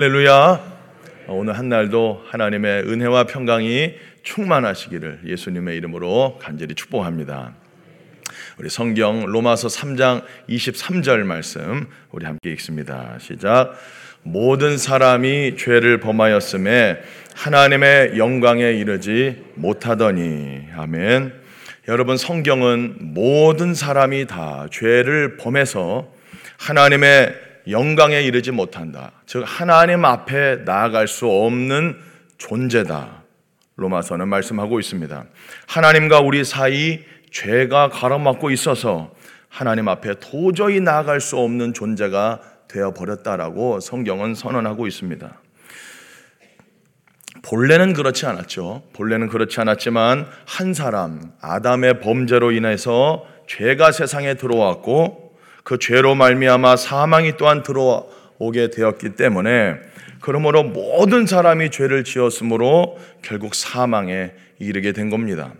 할렐루야. 오늘 한 날도 하나님의 은혜와 평강이 충만하시기를 예수님의 이름으로 간절히 축복합니다. 우리 성경 로마서 3장 23절 말씀 우리 함께 읽습니다. 시작. 모든 사람이 죄를 범하였음에 하나님의 영광에 이르지 못하더니 아멘. 여러분 성경은 모든 사람이 다 죄를 범해서 하나님의 영광에 이르지 못한다. 즉 하나님 앞에 나아갈 수 없는 존재다. 로마서는 말씀하고 있습니다. 하나님과 우리 사이 죄가 가로막고 있어서 하나님 앞에 도저히 나아갈 수 없는 존재가 되어 버렸다라고 성경은 선언하고 있습니다. 본래는 그렇지 않았죠. 본래는 그렇지 않았지만 한 사람 아담의 범죄로 인해서 죄가 세상에 들어왔고 그 죄로 말미암아 사망이 또한 들어오게 되었기 때문에 그러므로 모든 사람이 죄를 지었으므로 결국 사망에 이르게 된 겁니다.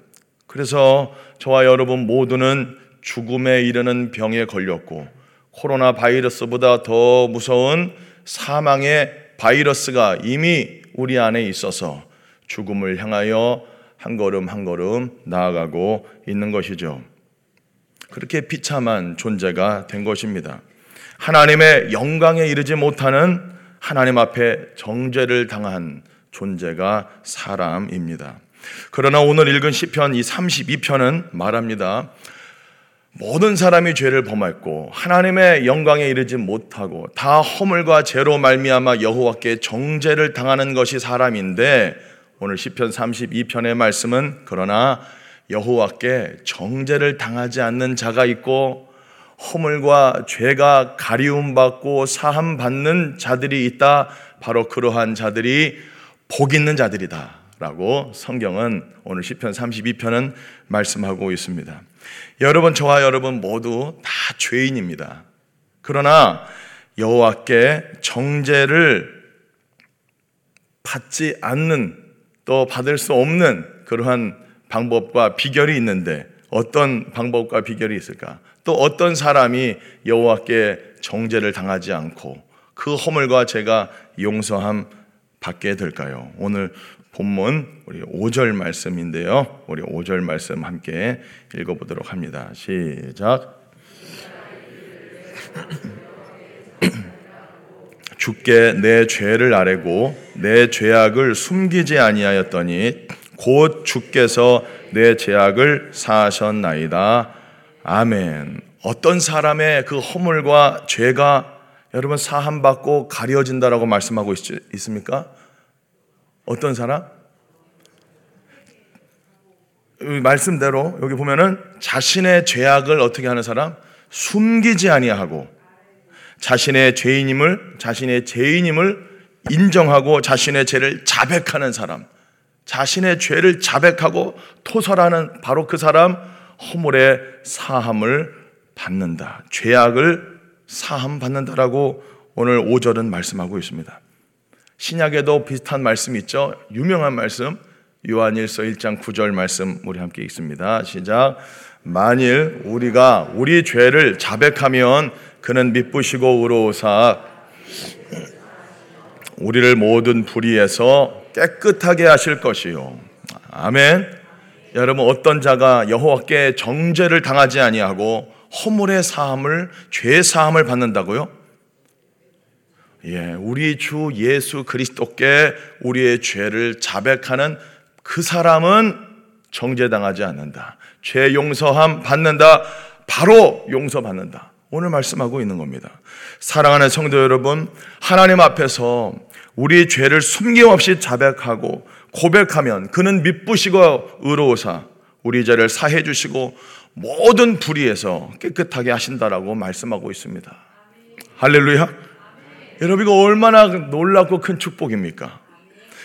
그래서 저와 여러분 모두는 죽음에 이르는 병에 걸렸고 코로나 바이러스보다 더 무서운 사망의 바이러스가 이미 우리 안에 있어서 죽음을 향하여 한 걸음 한 걸음 나아가고 있는 것이죠. 그렇게 비참한 존재가 된 것입니다. 하나님의 영광에 이르지 못하는 하나님 앞에 정죄를 당한 존재가 사람입니다. 그러나 오늘 읽은 시편 이 32편은 말합니다. 모든 사람이 죄를 범했고 하나님의 영광에 이르지 못하고 다 허물과 죄로 말미암아 여호와께 정죄를 당하는 것이 사람인데 오늘 시편 32편의 말씀은 그러나 여호와께 정죄를 당하지 않는 자가 있고 허물과 죄가 가리움 받고 사함 받는 자들이 있다. 바로 그러한 자들이 복 있는 자들이다 라고 성경은 오늘 시편 32편은 말씀하고 있습니다. 여러분 저와 여러분 모두 다 죄인입니다. 그러나 여호와께 정죄를 받지 않는 또 받을 수 없는 그러한 방법과 비결이 있는데 어떤 방법과 비결이 있을까? 또 어떤 사람이 여호와께 정죄를 당하지 않고 그 허물과 죄가 용서함 받게 될까요? 오늘 본문 우리 5절 말씀인데요. 우리 5절 말씀 함께 읽어 보도록 합니다. 시작. 주께 내 죄를 아뢰고 내 죄악을 숨기지 아니하였더니 곧 주께서 내 죄악을 사하셨나이다. 아멘. 어떤 사람의 그 허물과 죄가 여러분 사함 받고 가려진다라고 말씀하고 있, 습니까 어떤 사람? 말씀대로 여기 보면은 자신의 죄악을 어떻게 하는 사람? 숨기지 아니하고 자신의 죄인임을 자신의 죄인임을 인정하고 자신의 죄를 자백하는 사람. 자신의 죄를 자백하고 토설하는 바로 그 사람 허물의 사함을 받는다. 죄악을 사함 받는다라고 오늘 5절은 말씀하고 있습니다. 신약에도 비슷한 말씀 있죠. 유명한 말씀 요한일서 1장 9절 말씀 우리 함께 읽습니다. 시작. 만일 우리가 우리 죄를 자백하면 그는 미쁘시고 의로우사 우리를 모든 불의에서 깨끗하게 하실 것이요. 아멘. 여러분 어떤 자가 여호와께 정죄를 당하지 아니하고 허물의 사함을 죄 사함을 받는다고요? 예, 우리 주 예수 그리스도께 우리의 죄를 자백하는 그 사람은 정죄당하지 않는다. 죄 용서함 받는다. 바로 용서받는다. 오늘 말씀하고 있는 겁니다. 사랑하는 성도 여러분, 하나님 앞에서 우리의 죄를 숨김없이 자백하고 고백하면 그는 미쁘시고 의로우사 우리 죄를 사해 주시고 모든 불의에서 깨끗하게 하신다라고 말씀하고 있습니다. 할렐루야. 여러분 이거 얼마나 놀랍고 큰 축복입니까?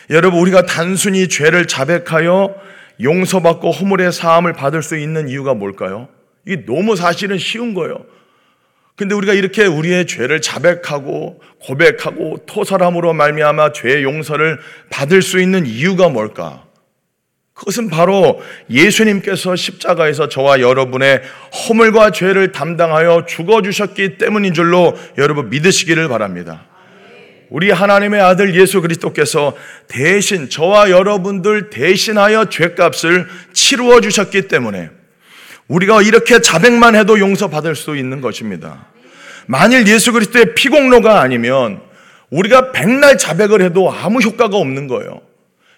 여러분 우리가 단순히 죄를 자백하여 용서받고 허물의 사함을 받을 수 있는 이유가 뭘까요? 이게 너무 사실은 쉬운 거예요. 근데 우리가 이렇게 우리의 죄를 자백하고 고백하고 토설함으로 말미암아 죄의 용서를 받을 수 있는 이유가 뭘까? 그것은 바로 예수님께서 십자가에서 저와 여러분의 허물과 죄를 담당하여 죽어 주셨기 때문인 줄로 여러분 믿으시기를 바랍니다. 우리 하나님의 아들 예수 그리스도께서 대신 저와 여러분들 대신하여 죄값을 치루어 주셨기 때문에 우리가 이렇게 자백만 해도 용서받을 수 있는 것입니다. 만일 예수 그리스도의 피공로가 아니면 우리가 백날 자백을 해도 아무 효과가 없는 거예요.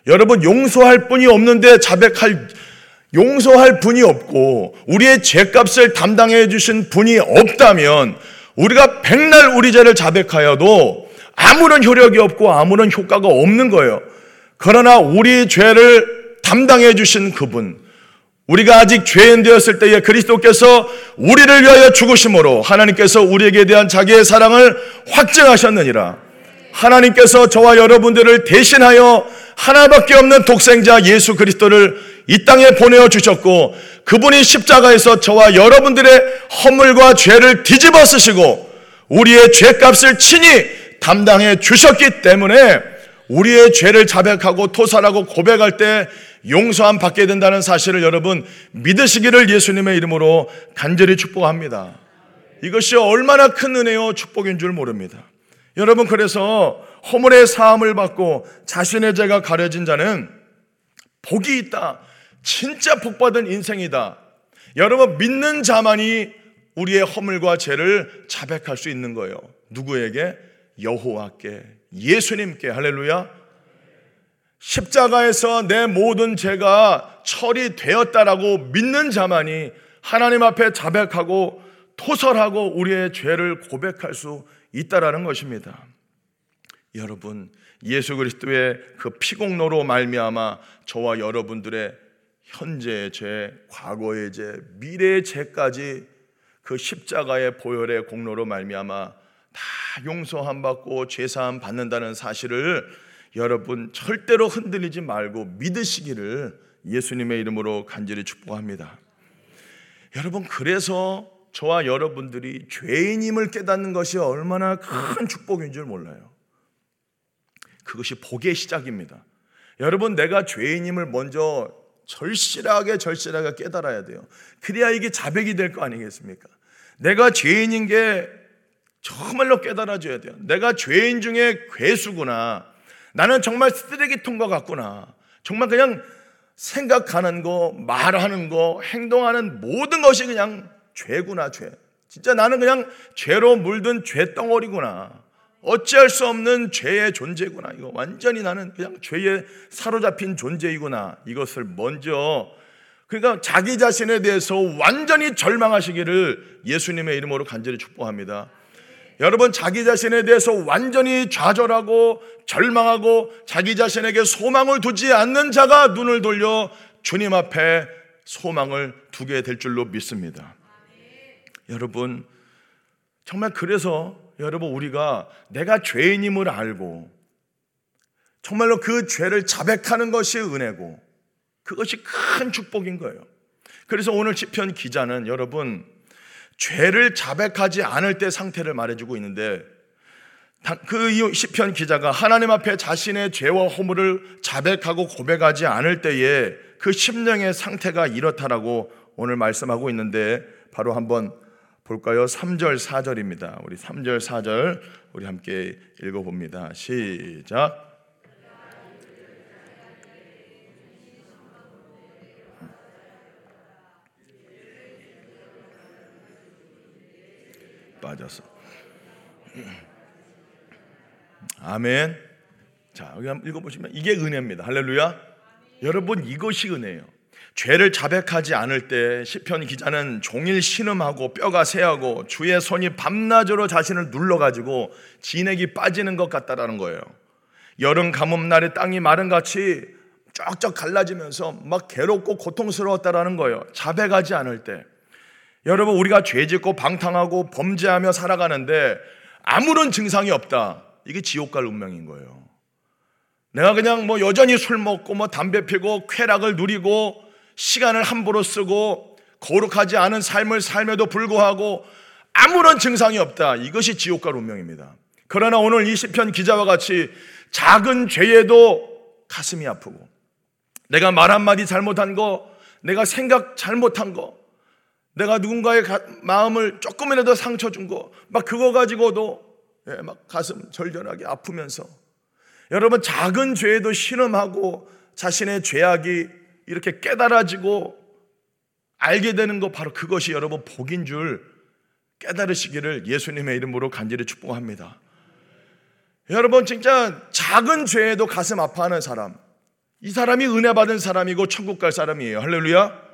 여러분 용서할 분이 없는데 자백할 용서할 분이 없고 우리의 죄값을 담당해 주신 분이 없다면 우리가 백날 우리 죄를 자백하여도 아무런 효력이 없고 아무런 효과가 없는 거예요. 그러나 우리 죄를 담당해 주신 그분, 우리가 아직 죄인 되었을 때에 그리스도께서 우리를 위하여 죽으심으로 하나님께서 우리에게 대한 자기의 사랑을 확증하셨느니라. 하나님께서 저와 여러분들을 대신하여 하나밖에 없는 독생자 예수 그리스도를 이 땅에 보내어 주셨고 그분이 십자가에서 저와 여러분들의 허물과 죄를 뒤집어 쓰시고 우리의 죄값을 친히 담당해 주셨기 때문에 우리의 죄를 자백하고 토설하고 고백할 때 용서함 받게 된다는 사실을 여러분 믿으시기를 예수님의 이름으로 간절히 축복합니다. 이것이 얼마나 큰 은혜요 축복인 줄 모릅니다. 여러분 그래서 허물의 사함을 받고 자신의 죄가 가려진 자는 복이 있다. 진짜 복받은 인생이다. 여러분 믿는 자만이 우리의 허물과 죄를 자백할 수 있는 거예요. 누구에게? 여호와께, 예수님께 할렐루야. 십자가에서 내 모든 죄가 처리되었다라고 믿는 자만이 하나님 앞에 자백하고 토설하고 우리의 죄를 고백할 수 있다라는 것입니다. 여러분, 예수 그리스도의 그 피공로로 말미암아 저와 여러분들의 현재의 죄, 과거의 죄, 미래의 죄까지 그 십자가의 보혈의 공로로 말미암아 다 용서함 받고 죄 사함 받는다는 사실을 여러분 절대로 흔들리지 말고 믿으시기를 예수님의 이름으로 간절히 축복합니다. 여러분 그래서 저와 여러분들이 죄인임을 깨닫는 것이 얼마나 큰 축복인 줄 몰라요. 그것이 복의 시작입니다. 여러분 내가 죄인임을 먼저 절실하게 절실하게 깨달아야 돼요. 그래야 이게 자백이 될 거 아니겠습니까? 내가 죄인인 게 정말로 깨달아져야 돼요. 내가 죄인 중에 괴수구나. 나는 정말 쓰레기통과 같구나. 정말 그냥 생각하는 거, 말하는 거, 행동하는 모든 것이 그냥 죄구나, 죄. 진짜 나는 그냥 죄로 물든 죄덩어리구나. 어찌할 수 없는 죄의 존재구나. 이거 완전히 나는 그냥 죄에 사로잡힌 존재이구나. 이것을 먼저 그러니까 자기 자신에 대해서 완전히 절망하시기를 예수님의 이름으로 간절히 축복합니다. 여러분 자기 자신에 대해서 완전히 좌절하고 절망하고 자기 자신에게 소망을 두지 않는 자가 눈을 돌려 주님 앞에 소망을 두게 될 줄로 믿습니다. 여러분 정말 그래서 여러분 우리가 내가 죄인임을 알고 정말로 그 죄를 자백하는 것이 은혜고 그것이 큰 축복인 거예요. 그래서 오늘 시편 기자는 여러분 죄를 자백하지 않을 때 상태를 말해주고 있는데 그 시편 기자가 하나님 앞에 자신의 죄와 허물을 자백하고 고백하지 않을 때에 그 심령의 상태가 이렇다라고 오늘 말씀하고 있는데 바로 한번 볼까요? 3절 4절입니다. 우리 3절 4절 우리 함께 읽어 봅니다. 시작. 빠져서. 아멘. 자, 여기 한번 읽어보시면 이게 은혜입니다. 할렐루야. 여러분, 이것이 은혜예요. 죄를 자백하지 않을 때 시편 기자는 종일 신음하고 뼈가 새하고 주의 손이 밤낮으로 자신을 눌러가지고 진액이 빠지는 것 같다라는 거예요. 여름 가뭄 날에 땅이 마른 같이 쩍쩍 갈라지면서 막 괴롭고 고통스러웠다라는 거예요. 자백하지 않을 때. 여러분 우리가 죄짓고 방탕하고 범죄하며 살아가는데 아무런 증상이 없다. 이게 지옥 갈 운명인 거예요. 내가 그냥 뭐 여전히 술 먹고 뭐 담배 피고 쾌락을 누리고 시간을 함부로 쓰고 거룩하지 않은 삶을 삶에도 불구하고 아무런 증상이 없다. 이것이 지옥 갈 운명입니다. 그러나 오늘 이 시편 기자와 같이 작은 죄에도 가슴이 아프고 내가 말 한마디 잘못한 거, 내가 생각 잘못한 거, 내가 누군가의 마음을 조금이라도 상처 준 거, 막 그거 가지고도 예, 막 가슴 절절하게 아프면서 여러분 작은 죄에도 신음하고 자신의 죄악이 이렇게 깨달아지고 알게 되는 거 바로 그것이 여러분 복인 줄 깨달으시기를 예수님의 이름으로 간절히 축복합니다. 여러분 진짜 작은 죄에도 가슴 아파하는 사람 이 사람이 은혜 받은 사람이고 천국 갈 사람이에요. 할렐루야.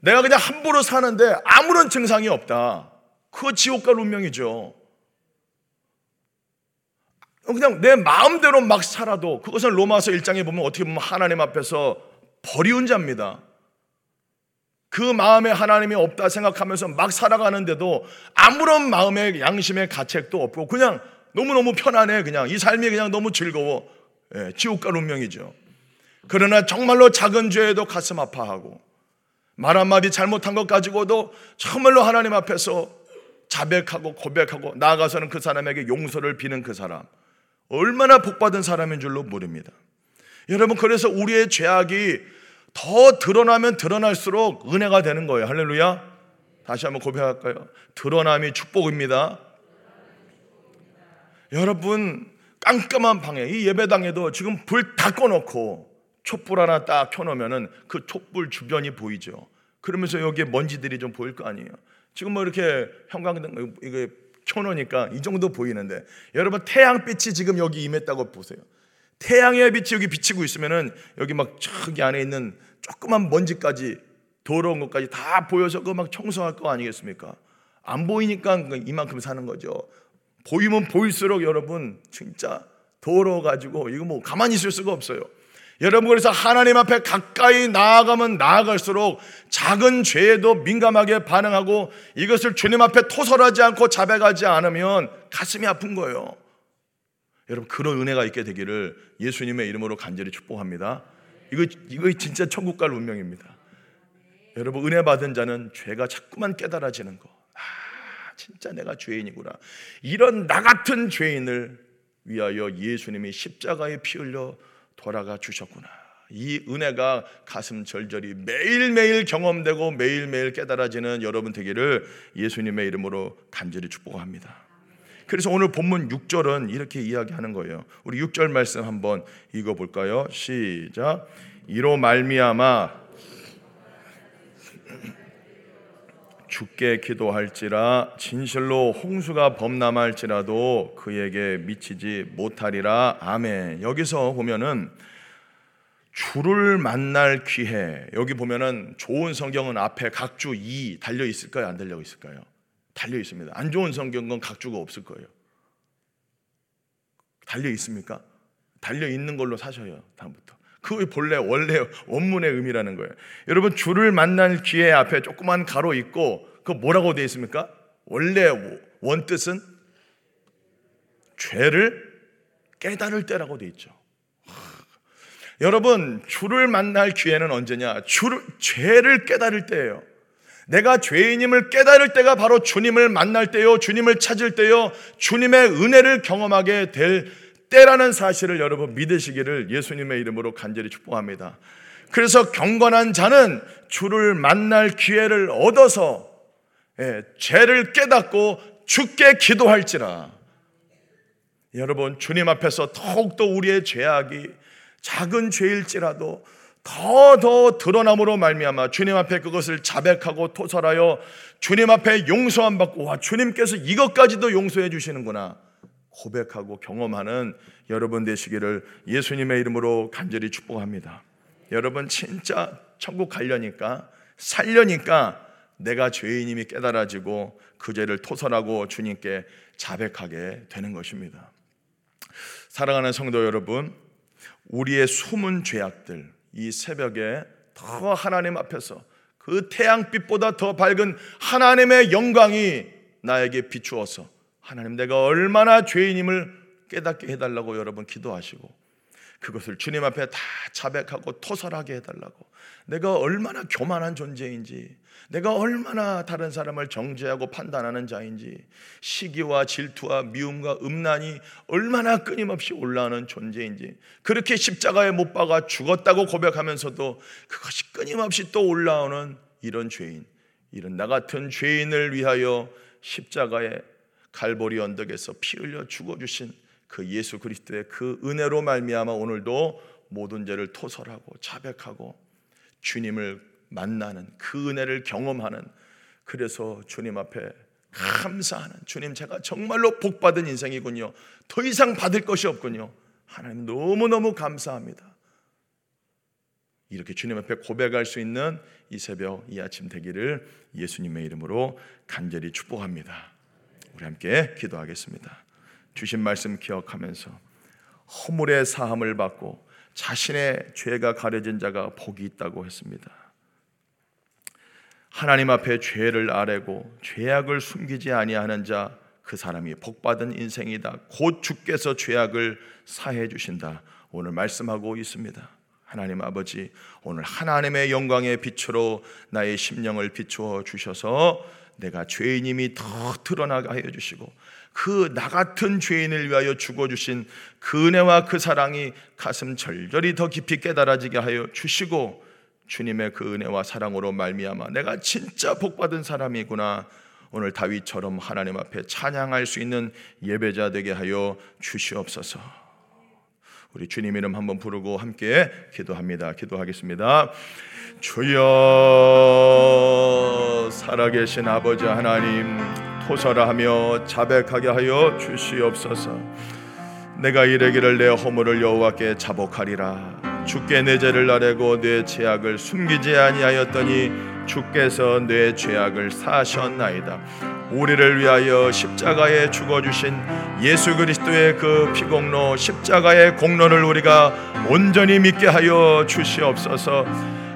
내가 그냥 함부로 사는데 아무런 증상이 없다. 그거 지옥 갈 운명이죠. 그냥 내 마음대로 막 살아도 그것은 로마서 1장에 보면 어떻게 보면 하나님 앞에서 버리운 자입니다. 그 마음에 하나님이 없다 생각하면서 막 살아가는데도 아무런 마음의 양심의 가책도 없고 그냥 너무너무 편안해 그냥 이 삶이 그냥 너무 즐거워 예, 지옥 갈 운명이죠. 그러나 정말로 작은 죄에도 가슴 아파하고 말 한마디 잘못한 것 가지고도 정말로 하나님 앞에서 자백하고 고백하고 나아가서는 그 사람에게 용서를 비는 그 사람 얼마나 복받은 사람인 줄로 모릅니다. 여러분 그래서 우리의 죄악이 더 드러나면 드러날수록 은혜가 되는 거예요. 할렐루야. 다시 한번 고백할까요? 드러남이 축복입니다. 여러분 깜깜한 방에 이 예배당에도 지금 불 다 꺼놓고 촛불 하나 딱 켜놓으면은 그 촛불 주변이 보이죠. 그러면서 여기에 먼지들이 좀 보일 거 아니에요. 지금 뭐 이렇게 형광등 이게 켜놓으니까 이 정도 보이는데 여러분 태양빛이 지금 여기 임했다고 보세요. 태양의 빛이 여기 비치고 있으면은 여기 막 저기 안에 있는 조그만 먼지까지 더러운 것까지 다 보여서 그 막 청소할 거 아니겠습니까? 안 보이니까 이만큼 사는 거죠. 보이면 보일수록 여러분 진짜 더러워가지고 이거 뭐 가만히 있을 수가 없어요. 여러분 그래서 하나님 앞에 가까이 나아가면 나아갈수록 작은 죄에도 민감하게 반응하고 이것을 주님 앞에 토설하지 않고 자백하지 않으면 가슴이 아픈 거예요. 여러분 그런 은혜가 있게 되기를 예수님의 이름으로 간절히 축복합니다. 이거 이거 진짜 천국 갈 운명입니다. 여러분 은혜 받은 자는 죄가 자꾸만 깨달아지는 거. 아, 진짜 내가 죄인이구나. 이런 나 같은 죄인을 위하여 예수님이 십자가에 피 흘려 돌아가 주셨구나. 이 은혜가 가슴 절절히 매일매일 경험되고 매일매일 깨달아지는 여러분 되기를 예수님의 이름으로 간절히 축복합니다. 그래서 오늘 본문 6절은 이렇게 이야기하는 거예요. 우리 6절 말씀 한번 읽어 볼까요? 시작. 이로 말미암아 죽게 기도할지라 진실로 홍수가 범람할지라도 그에게 미치지 못하리라. 아멘. 여기서 보면은 주를 만날 기회. 여기 보면은 좋은 성경은 앞에 각주 2 달려 있을까요? 안 달려 있을까요? 달려 있습니다. 안 좋은 성경은 각주가 없을 거예요. 달려 있습니까? 달려 있는 걸로 사셔요. 다음부터. 그 본래 원래 원문의 의미라는 거예요. 여러분 주를 만날 기회 앞에 조그만 가로 있고 그 뭐라고 되어 있습니까? 원래 원 뜻은 죄를 깨달을 때라고 되어 있죠. 여러분 주를 만날 기회는 언제냐? 주를 죄를 깨달을 때예요. 내가 죄인임을 깨달을 때가 바로 주님을 만날 때요, 주님을 찾을 때요, 주님의 은혜를 경험하게 될 때라는 사실을 여러분 믿으시기를 예수님의 이름으로 간절히 축복합니다. 그래서 경건한 자는 주를 만날 기회를 얻어서 예, 죄를 깨닫고 죽게 기도할지라. 여러분 주님 앞에서 더욱더 우리의 죄악이 작은 죄일지라도 더더 드러남으로 말미암아 주님 앞에 그것을 자백하고 토설하여 주님 앞에 용서함 받고 와 주님께서 이것까지도 용서해 주시는구나 고백하고 경험하는 여러분 되시기를 예수님의 이름으로 간절히 축복합니다. 여러분 진짜 천국 가려니까 살려니까 내가 죄인임이 깨달아지고 그 죄를 토설하고 주님께 자백하게 되는 것입니다. 사랑하는 성도 여러분, 우리의 숨은 죄악들 이 새벽에 더 하나님 앞에서 그 태양빛보다 더 밝은 하나님의 영광이 나에게 비추어서 하나님 내가 얼마나 죄인임을 깨닫게 해달라고 여러분 기도하시고 그것을 주님 앞에 다 자백하고 토설하게 해달라고. 내가 얼마나 교만한 존재인지 내가 얼마나 다른 사람을 정죄하고 판단하는 자인지 시기와 질투와 미움과 음란이 얼마나 끊임없이 올라오는 존재인지 그렇게 십자가에 못 박아 죽었다고 고백하면서도 그것이 끊임없이 또 올라오는 이런 죄인 이런 나 같은 죄인을 위하여 십자가에 갈보리 언덕에서 피 흘려 죽어 주신 그 예수 그리스도의 그 은혜로 말미암아 오늘도 모든 죄를 토설하고 자백하고 주님을 만나는 그 은혜를 경험하는 그래서 주님 앞에 감사하는 주님 제가 정말로 복 받은 인생이군요. 더 이상 받을 것이 없군요. 하나님 너무너무 감사합니다. 이렇게 주님 앞에 고백할 수 있는 이 새벽 이 아침 되기를 예수님의 이름으로 간절히 축복합니다. 우리 함께 기도하겠습니다. 주신 말씀 기억하면서 허물의 사함을 받고 자신의 죄가 가려진 자가 복이 있다고 했습니다. 하나님 앞에 죄를 아뢰고 죄악을 숨기지 아니하는 자 그 사람이 복받은 인생이다. 곧 주께서 죄악을 사해 주신다. 오늘 말씀하고 있습니다. 하나님 아버지 오늘 하나님의 영광의 빛으로 나의 심령을 비추어 주셔서 내가 죄인임이 더 드러나게 하여 주시고 그 나 같은 죄인을 위하여 죽어 주신 그 은혜와 그 사랑이 가슴 절절히 더 깊이 깨달아지게 하여 주시고 주님의 그 은혜와 사랑으로 말미암아 내가 진짜 복 받은 사람이구나. 오늘 다윗처럼 하나님 앞에 찬양할 수 있는 예배자 되게 하여 주시옵소서. 우리 주님 이름 한번 부르고 함께 기도합니다. 기도하겠습니다. 주여 살아계신 아버지 하나님 토설하며 자백하게 하여 주시옵소서. 내가 이르기를 내 허물을 여호와께 자복하리라. 주께 내 죄를 아뢰고 내 죄악을 숨기지 아니하였더니 주께서 내 죄악을 사셨나이다. 우리를 위하여 십자가에 죽어 주신 예수 그리스도의 그 피공로 십자가의 공로를 우리가 온전히 믿게 하여 주시옵소서.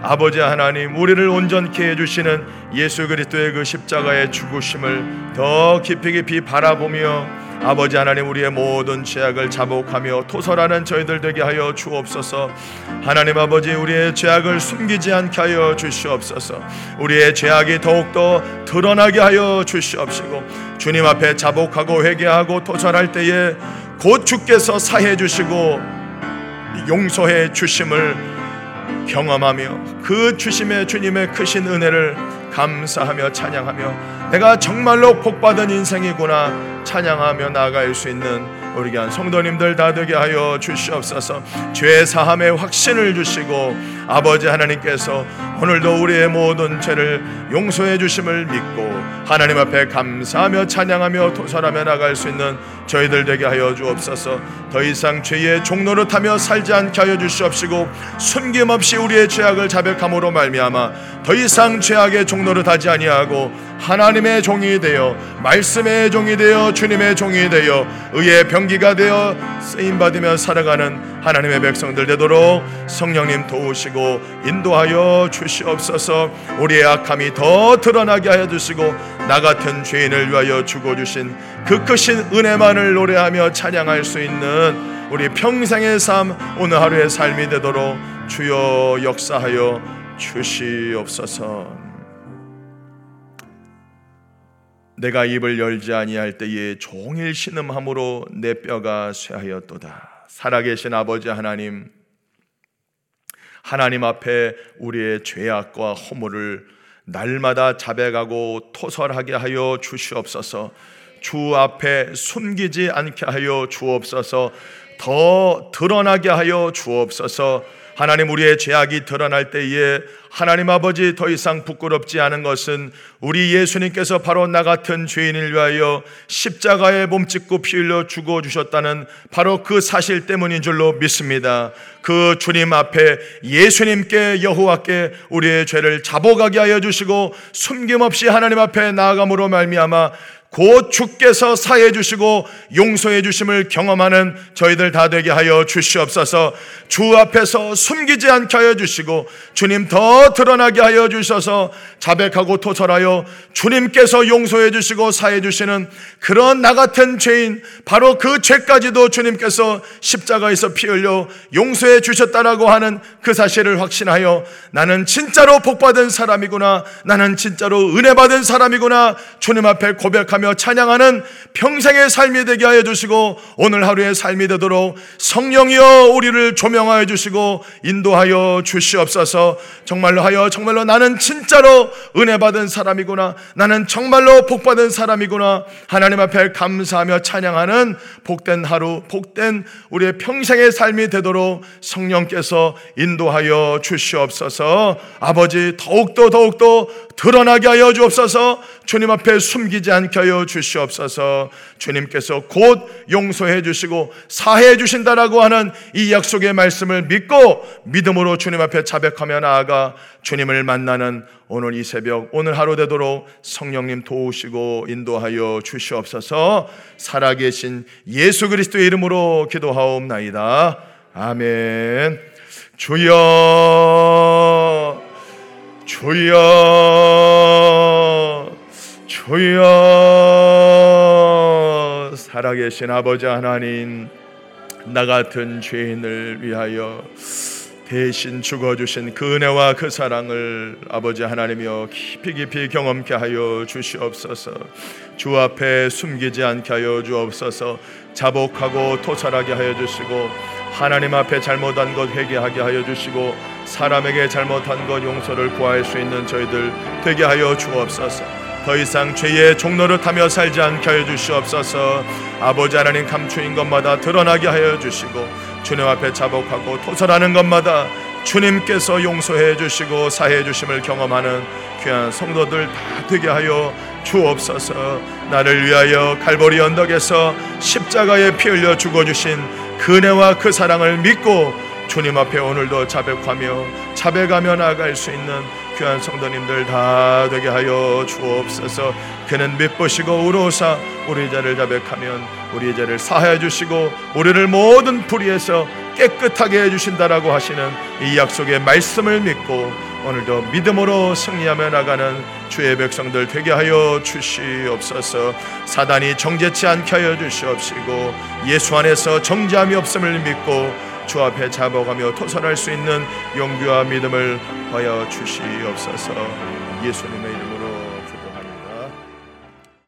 아버지 하나님 우리를 온전케 해 주시는 예수 그리스도의 그 십자가의 죽으심을 더 깊이 깊이 바라보며 아버지 하나님 우리의 모든 죄악을 자복하며 토설하는 저희들 되게 하여 주옵소서. 하나님 아버지 우리의 죄악을 숨기지 않게 하여 주시옵소서. 우리의 죄악이 더욱더 드러나게 하여 주시옵시고 주님 앞에 자복하고 회개하고 토설할 때에 곧 주께서 사해 주시고 용서해 주심을 경험하며 그 주심의 주님의 크신 은혜를 감사하며 찬양하며 내가 정말로 복받은 인생이구나 찬양하며 나아갈 수 있는 우리 교한 성도님들 다 되게 하여 주시옵소서. 죄 사함의 확신을 주시고 아버지 하나님께서 오늘도 우리의 모든 죄를 용서해 주심을 믿고 하나님 앞에 감사하며 찬양하며 도설하며 나갈 수 있는 저희들 되게 하여 주옵소서. 더 이상 죄의 타며 살지 않게 하여 주시옵시고 숨김없이 우리의 죄악을 자백함으로 말미암아 더 이상 죄악의 타지 아니하고 하나님의 종이 되어 말씀의 종이 되어 주님의 종이 되어 의의 병기가 되어 쓰임 받으며 살아가는 하나님의 백성들 되도록 성령님 도우시고 인도하여 주시 옵소서 우리의 악함이 더 드러나게 하여 주시고 나 같은 죄인을 위하여 죽어 주신 그 크신 은혜만을 노래하며 찬양할 수 있는 우리 평생의 삶 오늘 하루의 삶이 되도록 주여 역사하여 주시옵소서. 내가 입을 열지 아니할 때에 종일 신음함으로 내 뼈가 쇠하였도다. 살아계신 아버지 하나님, 하나님 앞에 우리의 죄악과 허물을 날마다 자백하고 토설하게 하여 주시옵소서. 주 앞에 숨기지 않게 하여 주옵소서. 더 드러나게 하여 주옵소서. 하나님 우리의 죄악이 드러날 때에 하나님 아버지 더 이상 부끄럽지 않은 것은 우리 예수님께서 바로 나 같은 죄인을 위하여 십자가에 몸짓고 피 흘려 죽어 주셨다는 바로 그 사실 때문인 줄로 믿습니다. 그 주님 앞에 예수님께 여호와께 우리의 죄를 자복하게 하여 주시고 숨김없이 하나님 앞에 나아감으로 말미암아 곧 주께서 사해 주시고 용서해 주심을 경험하는 저희들 다 되게 하여 주시옵소서. 주 앞에서 숨기지 않게 하여 주시고 주님 더 드러나게 하여 주셔서 자백하고 토설하여 주님께서 용서해 주시고 사해 주시는 그런 나 같은 죄인 바로 그 죄까지도 주님께서 십자가에서 피 흘려 용서해 주셨다라고 하는 그 사실을 확신하여 나는 진짜로 복 받은 사람이구나. 나는 진짜로 은혜 받은 사람이구나. 주님 앞에 고백하며 자백하며 찬양하는 평생의 삶이 되게 하여 주시고 오늘 하루의 삶이 되도록 성령이여 우리를 조명하여 주시고 인도하여 주시옵소서. 정말로 하여 정말로 나는 진짜로 은혜 받은 사람이구나. 나는 정말로 복 받은 사람이구나. 하나님 앞에 감사하며 찬양하는 복된 하루 복된 우리의 평생의 삶이 되도록 성령께서 인도하여 주시옵소서. 아버지 더욱더 더욱더 드러나게 하여 주옵소서. 주님 앞에 숨기지 않게 하여 주시옵소서. 주님께서 곧 용서해 주시고 사해 주신다라고 하는 이 약속의 말씀을 믿고 믿음으로 주님 앞에 자백하며 나아가 주님을 만나는 오늘 이 새벽 오늘 하루 되도록 성령님 도우시고 인도하여 주시옵소서. 살아계신 예수 그리스도의 이름으로 기도하옵나이다. 아멘. 주여 주여 주여 살아계신 아버지 하나님 나 같은 죄인을 위하여 대신 죽어주신 그 은혜와 그 사랑을 아버지 하나님이여 깊이 깊이 경험케 하여 주시옵소서 주 앞에 숨기지 않게 하여 주옵소서 자복하고 토설하게 하여 주시고 하나님 앞에 잘못한 것 회개하게 하여 주시고 사람에게 잘못한 것 용서를 구할 수 있는 저희들 되게 하여 주옵소서. 더 이상 죄의 종로를 타며 살지 않게 하여 주시옵소서. 아버지 하나님 감추인 것마다 드러나게 하여 주시고 주님 앞에 자복하고 토설하는 것마다 주님께서 용서해 주시고 사해 주심을 경험하는 귀한 성도들 다 되게 하여 주옵소서. 나를 위하여 갈보리 언덕에서 십자가에 피 흘려 죽어 주신 그네와 그 사랑을 믿고 주님 앞에 오늘도 자백하며 자백하며 나아갈 수 있는 귀한 성도님들 다 되게 하여 주옵소서. 그는 믿보시고 우로사 우리 자를 자백하면 우리 죄를 사하여 주시고 우리를 모든 불의에서 깨끗하게 해 주신다라고 하시는 이 약속의 말씀을 믿고 오늘도 믿음으로 승리하며 나가는 주의 백성들 되게 하여 주시옵소서. 사단이 정죄치 않게 하여 주시옵시고 예수 안에서 정죄함이 없음을 믿고 주 앞에 잡아가며 토설할 수 있는 용기와 믿음을 하여 주시옵소서. 예수님의 이름